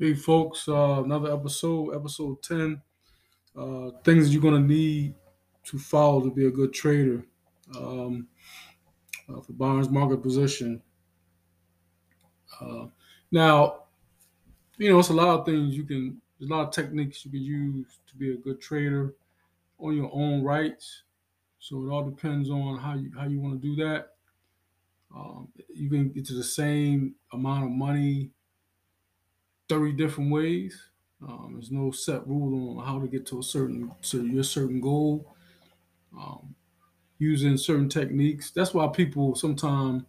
Hey, folks, uh, another episode, episode 10. Uh, things you're going to need to follow to be a good trader um, uh, for Byron's market position. Uh, now, you know, it's a lot of things you can, there's a lot of techniques you can use to be a good trader on your own rights. So it all depends on how you how you want to do that. Um, you can get to the same amount of money 30 different ways. Um, there's no set rule on how to get to a certain to your certain goal. Um, using certain techniques. That's why people sometimes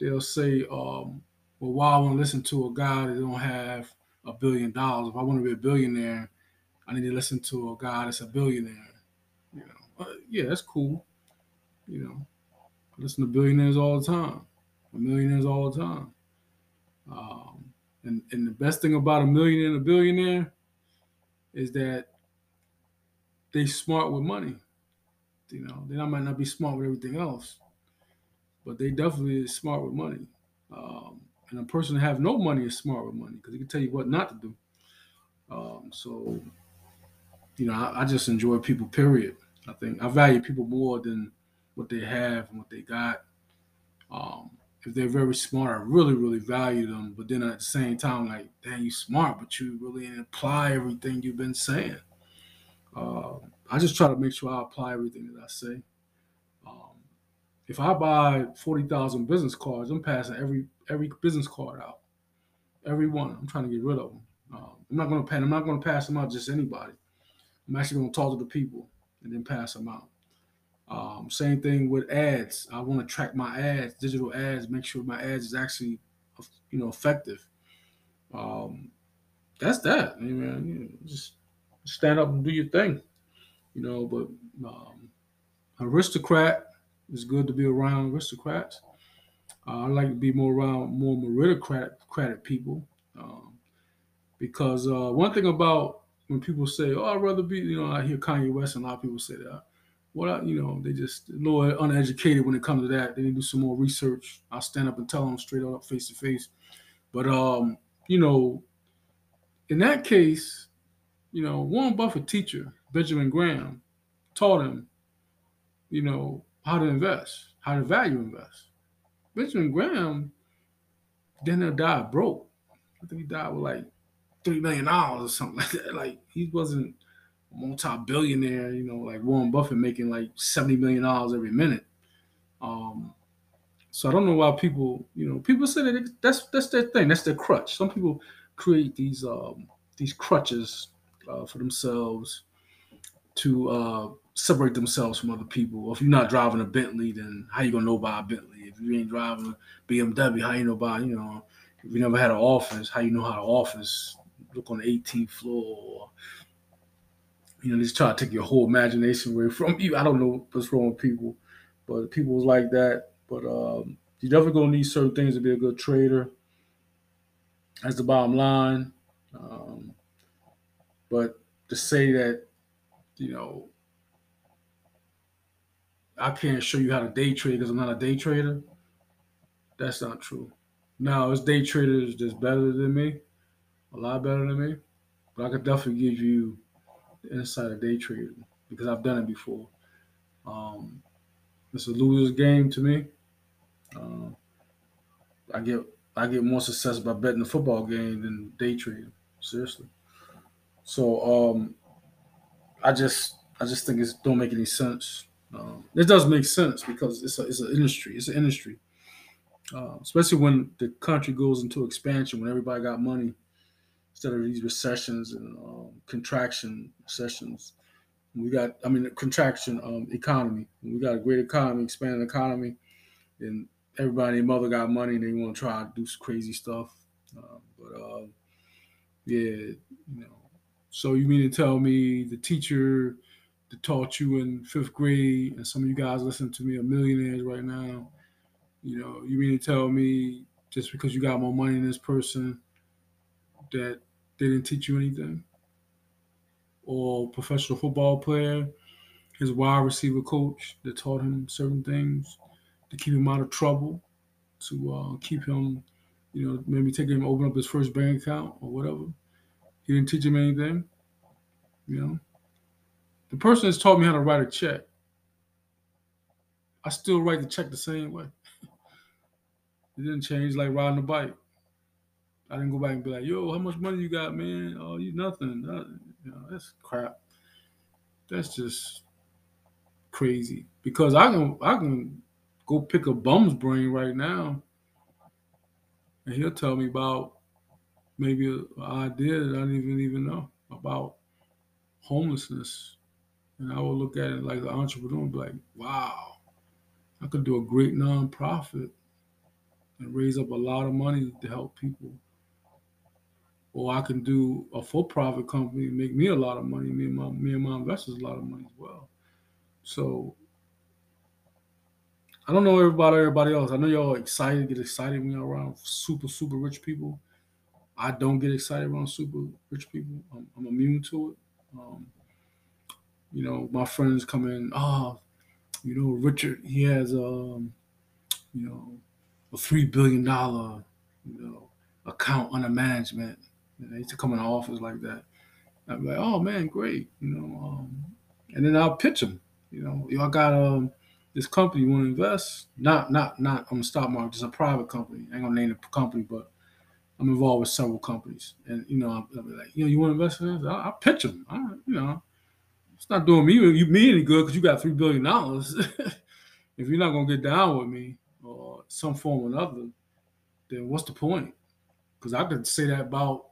they'll say, um, "Well, why I want to listen to a guy that don't have a billion dollars? If I want to be a billionaire, I need to listen to a guy that's a billionaire." You know, uh, yeah, that's cool. You know, I listen to billionaires all the time, millionaires all the time. Um, and, and the best thing about a millionaire and a billionaire is that they smart with money. You know, they might not be smart with everything else, but they definitely is smart with money. Um, and a person that have no money is smart with money because he can tell you what not to do. Um, so, you know, I, I, just enjoy people. Period. I think I value people more than what they have and what they got. Um, if they're very smart, I really, really value them. But then at the same time, like, damn, you smart, but you really didn't apply everything you've been saying. Uh, I just try to make sure I apply everything that I say. Um, if I buy forty thousand business cards, I'm passing every every business card out, every one. I'm trying to get rid of them. Um, I'm not going to I'm not going to pass them out just anybody. I'm actually going to talk to the people and then pass them out. Um, same thing with ads. I want to track my ads, digital ads, make sure my ads is actually, you know, effective. Um, that's that. man. You know, just stand up and do your thing, you know. But um, aristocrat is good to be around aristocrats. Uh, I like to be more around more meritocratic people um, because uh, one thing about when people say, "Oh, I'd rather be," you know, I hear Kanye West and a lot of people say that what you know, they just a little uneducated when it comes to that. They need to do some more research. I'll stand up and tell them straight up, face to face. But um, you know, in that case, you know, Warren Buffett teacher Benjamin Graham taught him, you know, how to invest, how to value invest. Benjamin Graham didn't die broke. I think he died with like three million dollars or something like that. Like he wasn't multi-billionaire, you know, like Warren Buffett making like seventy million dollars every minute. Um, so I don't know why people, you know, people say that that's that's their thing, that's their crutch. Some people create these um, these crutches uh, for themselves to uh, separate themselves from other people. If you're not driving a Bentley, then how you gonna know about a Bentley? If you ain't driving a BMW, how you know about you know? If you never had an office, how you know how the office look on the 18th floor? You know, just try to take your whole imagination away from you. I don't know what's wrong with people, but people was like that. But um, you definitely gonna need certain things to be a good trader. That's the bottom line. Um, but to say that, you know, I can't show you how to day trade because I'm not a day trader, that's not true. Now, it's day traders that's better than me, a lot better than me, but I could definitely give you inside of day trading because I've done it before. Um, it's a loser's game to me. Uh, I get I get more success by betting the football game than day trading. Seriously. So um, I just I just think it don't make any sense. Um, it does make sense because it's a, it's an industry. It's an industry, uh, especially when the country goes into expansion when everybody got money instead of these recessions and um, contraction sessions. We got, I mean, contraction um, economy. We got a great economy, expanding economy, and everybody and mother got money and they want to try to do some crazy stuff. Uh, but uh, yeah, you know. So you mean to tell me the teacher that taught you in fifth grade, and some of you guys listen to me are millionaires right now. You know, you mean to tell me just because you got more money than this person that they didn't teach you anything. Or professional football player, his wide receiver coach that taught him certain things to keep him out of trouble, to uh, keep him, you know, maybe take him open up his first bank account or whatever. He didn't teach him anything. You know, the person that's taught me how to write a check, I still write the check the same way. It didn't change like riding a bike. I didn't go back and be like, "Yo, how much money you got, man? Oh, you nothing. nothing. You know, that's crap. That's just crazy. Because I can I can go pick a bum's brain right now, and he'll tell me about maybe an idea that I didn't even even know about homelessness, and I will look at it like an entrepreneur and be like, "Wow, I could do a great nonprofit and raise up a lot of money to help people." Or I can do a for-profit company and make me a lot of money. Me and my me and my investors a lot of money as well. So I don't know about everybody else. I know y'all excited, get excited when you're around super super rich people. I don't get excited around super rich people. I'm, I'm immune to it. Um, you know, my friends come in. Oh, you know, Richard, he has um, you know, a three billion dollar, you know, account under management and they used to come in the office like that. I'd be like, oh man, great, you know. Um, and then I'll pitch them. You know, you I got um, this company want to invest, not not not on the stock market, just a private company. I ain't gonna name the company, but I'm involved with several companies, and you know, I'll, I'll be like, you know, you want to invest in this? I'll, I'll pitch them. I, you know, it's not doing me you me any good because you got three billion dollars. if you're not gonna get down with me or some form or another, then what's the point? Because I could say that about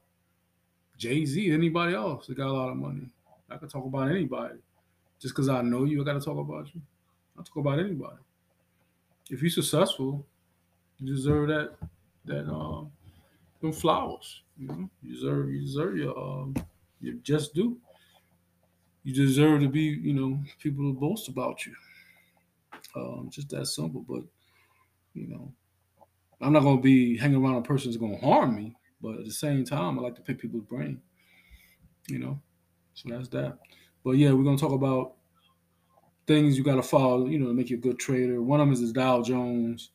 Jay Z, anybody else that got a lot of money. I could talk about anybody. Just because I know you, I got to talk about you. I talk about anybody. If you're successful, you deserve that that um them flowers. You know, you deserve you deserve your um just due. You deserve to be, you know, people to boast about you. Um, just that simple. But you know, I'm not gonna be hanging around a person that's gonna harm me. But at the same time, I like to pick people's brain. You know, so that's that. But yeah, we're gonna talk about things you gotta follow. You know, to make you a good trader. One of them is Dow Jones.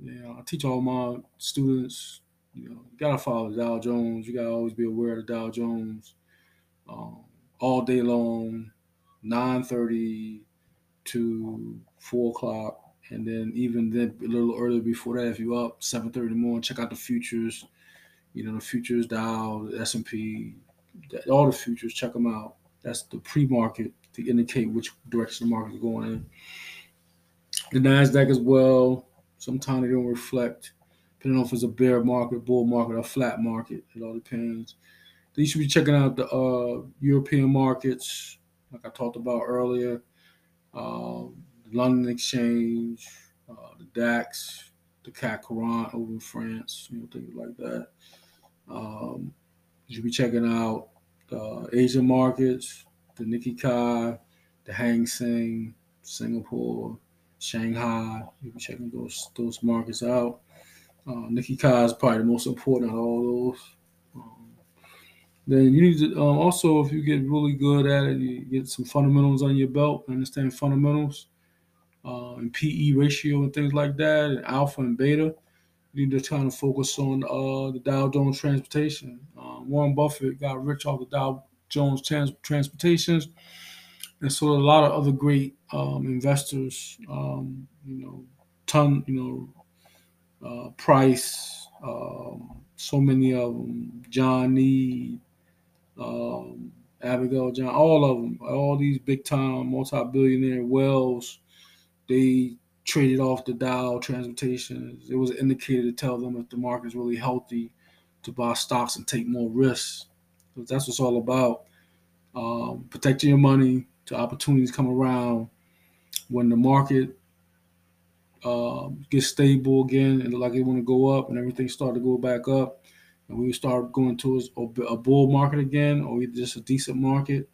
Yeah, I teach all my students. You know, you gotta follow Dow Jones. You gotta always be aware of Dow Jones. Um, all day long, nine thirty to four o'clock, and then even then a little earlier before that, if you're up seven thirty in the morning, check out the futures you know, the futures Dow, the S&P, all the futures, check them out. That's the pre-market to indicate which direction the market is going in. The NASDAQ as well, sometimes they don't reflect, depending on if it's a bear market, bull market, or flat market. It all depends. Then you should be checking out the uh, European markets, like I talked about earlier, uh, London Exchange, uh, the DAX, the CAC Quarante over in France, you know, things like that. Um, you should be checking out the Asian markets, the Nikkei Kai, the Hang Seng, Singapore, Shanghai. You'll be checking those those markets out. Uh, Nikkei Kai is probably the most important of all those. Um, then you need to um, also, if you get really good at it, you get some fundamentals on your belt, understand fundamentals uh, and PE ratio and things like that, and alpha and beta need to kind of focus on uh, the Dow Jones Transportation. Uh, Warren Buffett got rich off the Dow Jones trans- Transportations, and so a lot of other great um, investors, um, you know, ton, you know, uh, Price, um, so many of them, John Need, um, Abigail John, all of them, all these big time multi-billionaire Wells, they traded off the Dow transportation. It was an indicator to tell them if the market is really healthy to buy stocks and take more risks. Because that's what it's all about. Um, protecting your money to opportunities come around when the market uh, gets stable again and like it want to go up and everything start to go back up and we start going towards a bull market again or just a decent market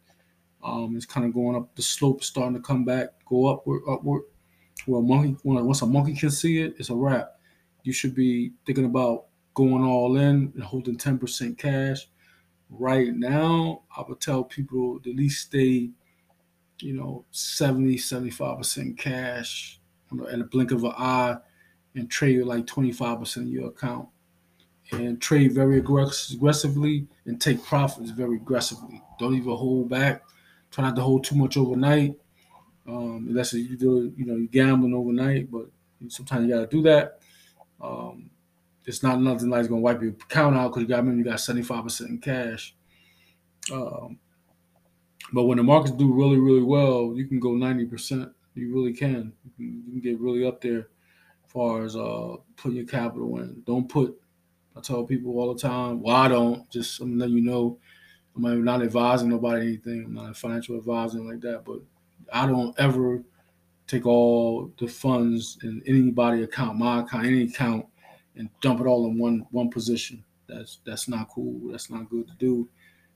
um, it's kind of going up the slope starting to come back go upward upward well, monkey once a monkey can see it, it's a wrap. You should be thinking about going all in and holding 10% cash. Right now, I would tell people to at least stay, you know, 70, 75% cash in the blink of an eye and trade like 25% of your account. and trade very aggressively and take profits very aggressively. Don't even hold back. Try not to hold too much overnight. Um, unless you do, you know, you're gambling overnight, but sometimes you got to do that. Um, it's not nothing like it's gonna wipe your account out because you got remember you got 75% in cash. Um, but when the markets do really, really well, you can go 90%. You really can. You can, you can get really up there as far as uh, putting your capital in. Don't put, I tell people all the time, well, I don't, just I'm letting you know, I'm not advising nobody anything. I'm not a financial advisor like that, but I don't ever take all the funds in anybody account, my account, any account, and dump it all in one one position. That's that's not cool. That's not good to do.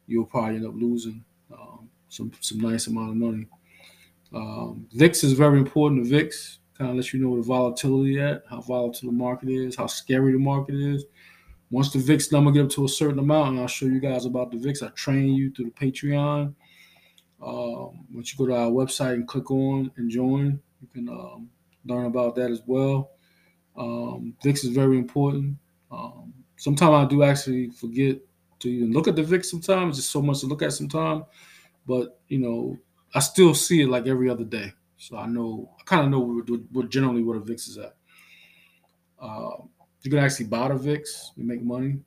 You'll probably end up losing um, some some nice amount of money. Um, VIX is very important. The VIX kind of lets you know the volatility at, how volatile the market is, how scary the market is. Once the VIX number get up to a certain amount, and I'll show you guys about the VIX. I train you through the Patreon. Um, once you go to our website and click on and join, you can um, learn about that as well. Um, VIX is very important. Um, sometimes I do actually forget to even look at the VIX sometimes. Just so much to look at sometimes. But, you know, I still see it like every other day. So I know, I kind of know what, what, generally what a VIX is at. Uh, you can actually buy the VIX and make money.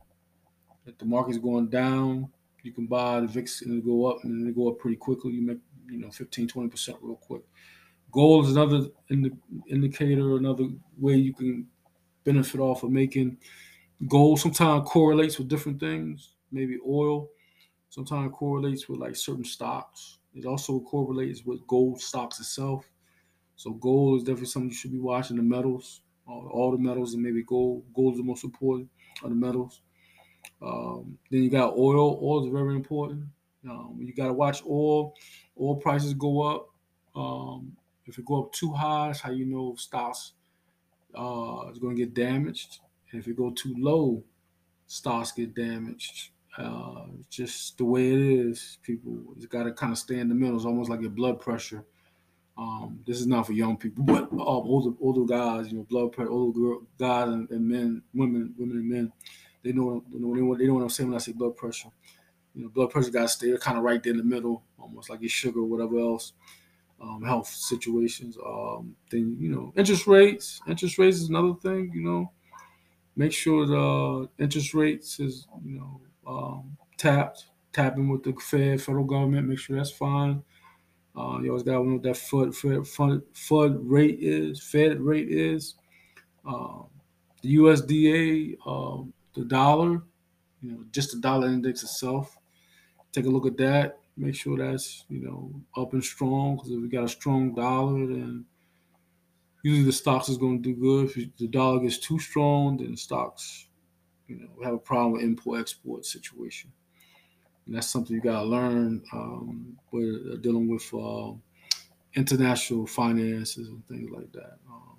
If the market's going down, you can buy the VIX and it go up and it go up pretty quickly. You make, you know, 15, 20% real quick. Gold is another indi- indicator, another way you can benefit off of making gold. Sometimes correlates with different things, maybe oil. Sometimes correlates with like certain stocks. It also correlates with gold stocks itself. So gold is definitely something you should be watching. The metals, all, all the metals, and maybe gold. Gold is the most important of the metals. Um, then you got oil. Oil is very important. Um, you got to watch oil. Oil prices go up. Um, if it go up too high, that's how you know stocks uh, is going to get damaged. And if it go too low, stocks get damaged. Uh, just the way it is. People it's got to kind of stay in the middle. It's almost like your blood pressure. Um, this is not for young people, but uh, older older guys, you know, blood pressure, older girl, guys and, and, men, women, women and men, they know, they know, they know what I'm saying when I say blood pressure. You know, blood pressure got to stay kind of right there in the middle, almost like your sugar or whatever else um, health situations. Um, then you know, interest rates. Interest rates is another thing. You know, make sure the interest rates is you know um, tapped, tapping with the Fed, federal government. Make sure that's fine. Uh, you always got to know what that FUD, FUD rate is. Fed rate is. Um, the USDA, um, the dollar, you know, just the dollar index itself. Take a look at that. Make sure that's you know up and strong because if we got a strong dollar then usually the stocks is going to do good. If the dollar gets too strong then stocks you know have a problem with import export situation. And that's something you got to learn um, uh, dealing with uh, international finances and things like that um,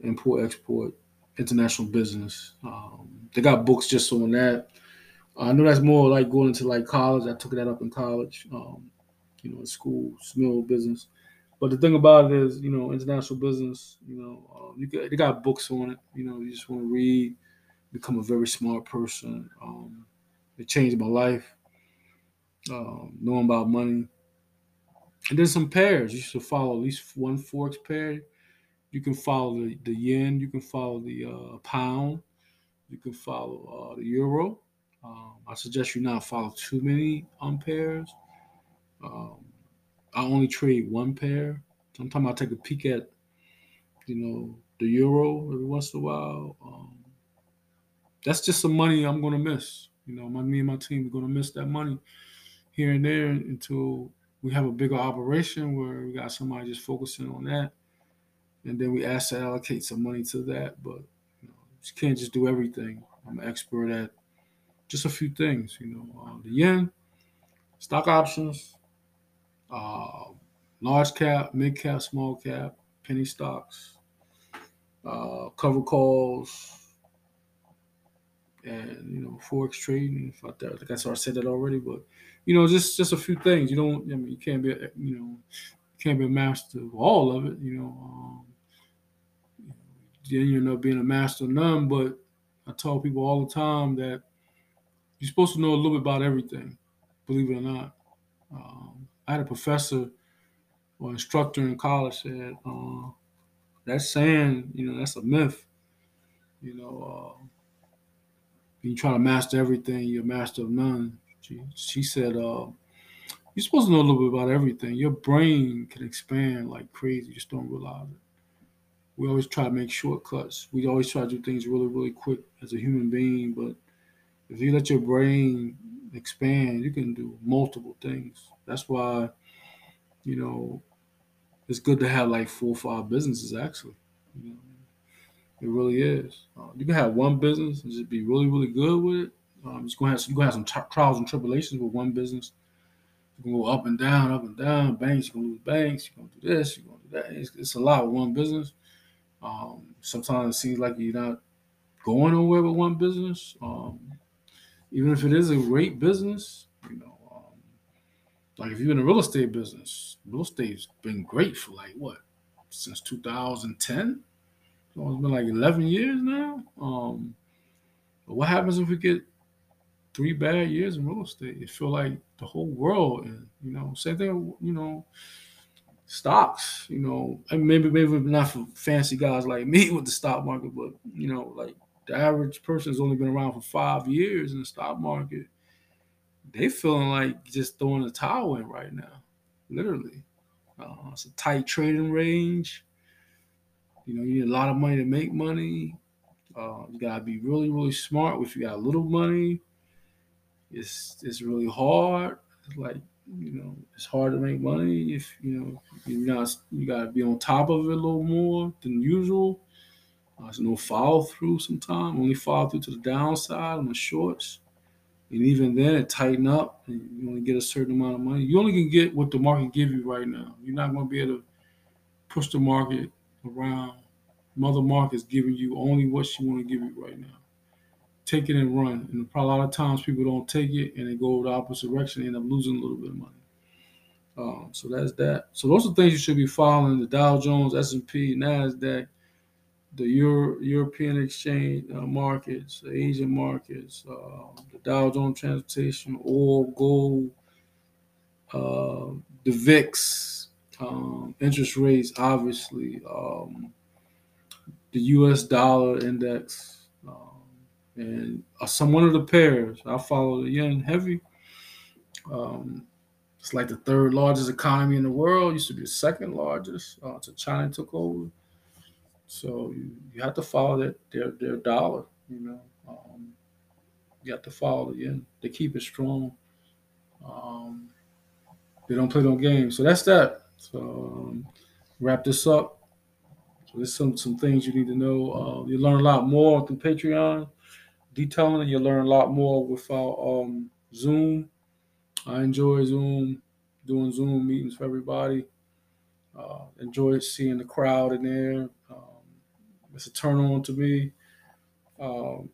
import export international business um, they got books just on that I know that's more like going into like college. I took that up in college, um, you know, in school, small business. But the thing about it is, you know, international business, you know, um, you got, they got books on it. You know, you just want to read, become a very smart person. Um, it changed my life, um, knowing about money. And then some pairs. You should follow at least one forex pair. You can follow the, the yen. You can follow the uh, pound. You can follow uh, the euro. Um, I suggest you not follow too many um, pairs. Um, I only trade one pair. Sometimes I take a peek at, you know, the euro every once in a while. Um, that's just some money I'm gonna miss. You know, my me and my team are gonna miss that money here and there until we have a bigger operation where we got somebody just focusing on that, and then we ask to allocate some money to that. But you know, you can't just do everything. I'm an expert at just a few things, you know, uh, the yen, stock options, uh, large cap, mid cap, small cap, penny stocks, uh, cover calls, and you know forex trading. I, think I said that already, but you know, just just a few things. You don't, I mean, you can't be, you know, can't be a master of all of it. You know, um, you end up being a master of none, but I tell people all the time that you're supposed to know a little bit about everything, believe it or not. Um, I had a professor or instructor in college said, uh, "That's saying, you know, that's a myth. You know, uh, you try to master everything, you're a master of none." She, she said, uh, "You're supposed to know a little bit about everything. Your brain can expand like crazy. You just don't realize it." We always try to make shortcuts. We always try to do things really, really quick as a human being, but if you let your brain expand, you can do multiple things. That's why, you know, it's good to have like four or five businesses actually. You know, it really is. Uh, you can have one business and just be really, really good with it. Um, gonna have you gonna have some t- trials and tribulations with one business. You can go up and down, up and down. Banks, you're gonna lose banks. You're gonna do this. You're gonna do that. It's, it's a lot with one business. Um, sometimes it seems like you're not going nowhere with one business. Um, even if it is a great business, you know, um, like if you're in a real estate business, real estate's been great for like what since 2010. So it's been like 11 years now. Um, but what happens if we get three bad years in real estate? It feel like the whole world, and you know, same thing. You know, stocks. You know, and maybe maybe not for fancy guys like me with the stock market, but you know, like the average person has only been around for five years in the stock market. They feeling like just throwing the towel in right now, literally. Uh, it's a tight trading range. You know, you need a lot of money to make money. Uh, you gotta be really, really smart. If you got a little money, it's it's really hard. It's like you know, it's hard to make money if you know you're not. You gotta be on top of it a little more than usual. Uh, there's no follow through sometimes. Only follow through to the downside on the shorts. And even then, it tighten up, and you only get a certain amount of money. You only can get what the market give you right now. You're not going to be able to push the market around. Mother market's giving you only what she want to give you right now. Take it and run. And a lot of times people don't take it and they go the opposite direction and end up losing a little bit of money. Um, so that's that. So those are things you should be following: the Dow Jones, S and P, Nasdaq, the Euro, European exchange uh, markets, the Asian markets, uh, the Dow Jones Transportation, oil, gold, uh, the VIX, um, interest rates, obviously, um, the U.S. dollar index, um, and uh, some one of the pairs. I follow the yen heavy. Um, it's like the third largest economy in the world. Used to be the second largest. Uh, so China took over. So you, you have to follow that their their dollar. You know, um, you have to follow it. Yeah, they keep it strong. Um, they don't play no games. So that's that. So um, wrap this up. So there's some some things you need to know. Uh, you learn a lot more through Patreon, detailing. You learn a lot more with um, Zoom. I enjoy Zoom, doing Zoom meetings for everybody. Uh, enjoy seeing the crowd in there. Um, it's a turn on to me. Um,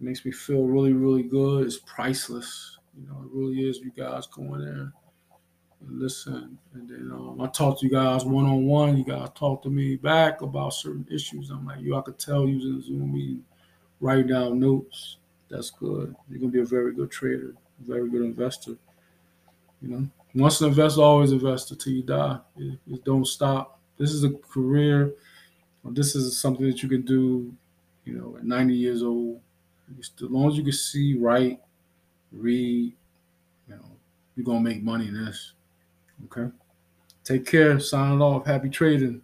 it makes me feel really, really good. It's priceless. You know, it really is. You guys go in there and listen. And then um, I talk to you guys one on one. You guys talk to me back about certain issues. I'm like, you, I could tell using the Zoom meeting, write down notes. That's good. You're gonna be a very good trader, very good investor. You know, once an investor, always investor till you die. It, it don't stop. This is a career this is something that you can do, you know, at 90 years old. As long as you can see, write, read, you know, you're gonna make money in this. Okay. Take care. Signing off. Happy trading.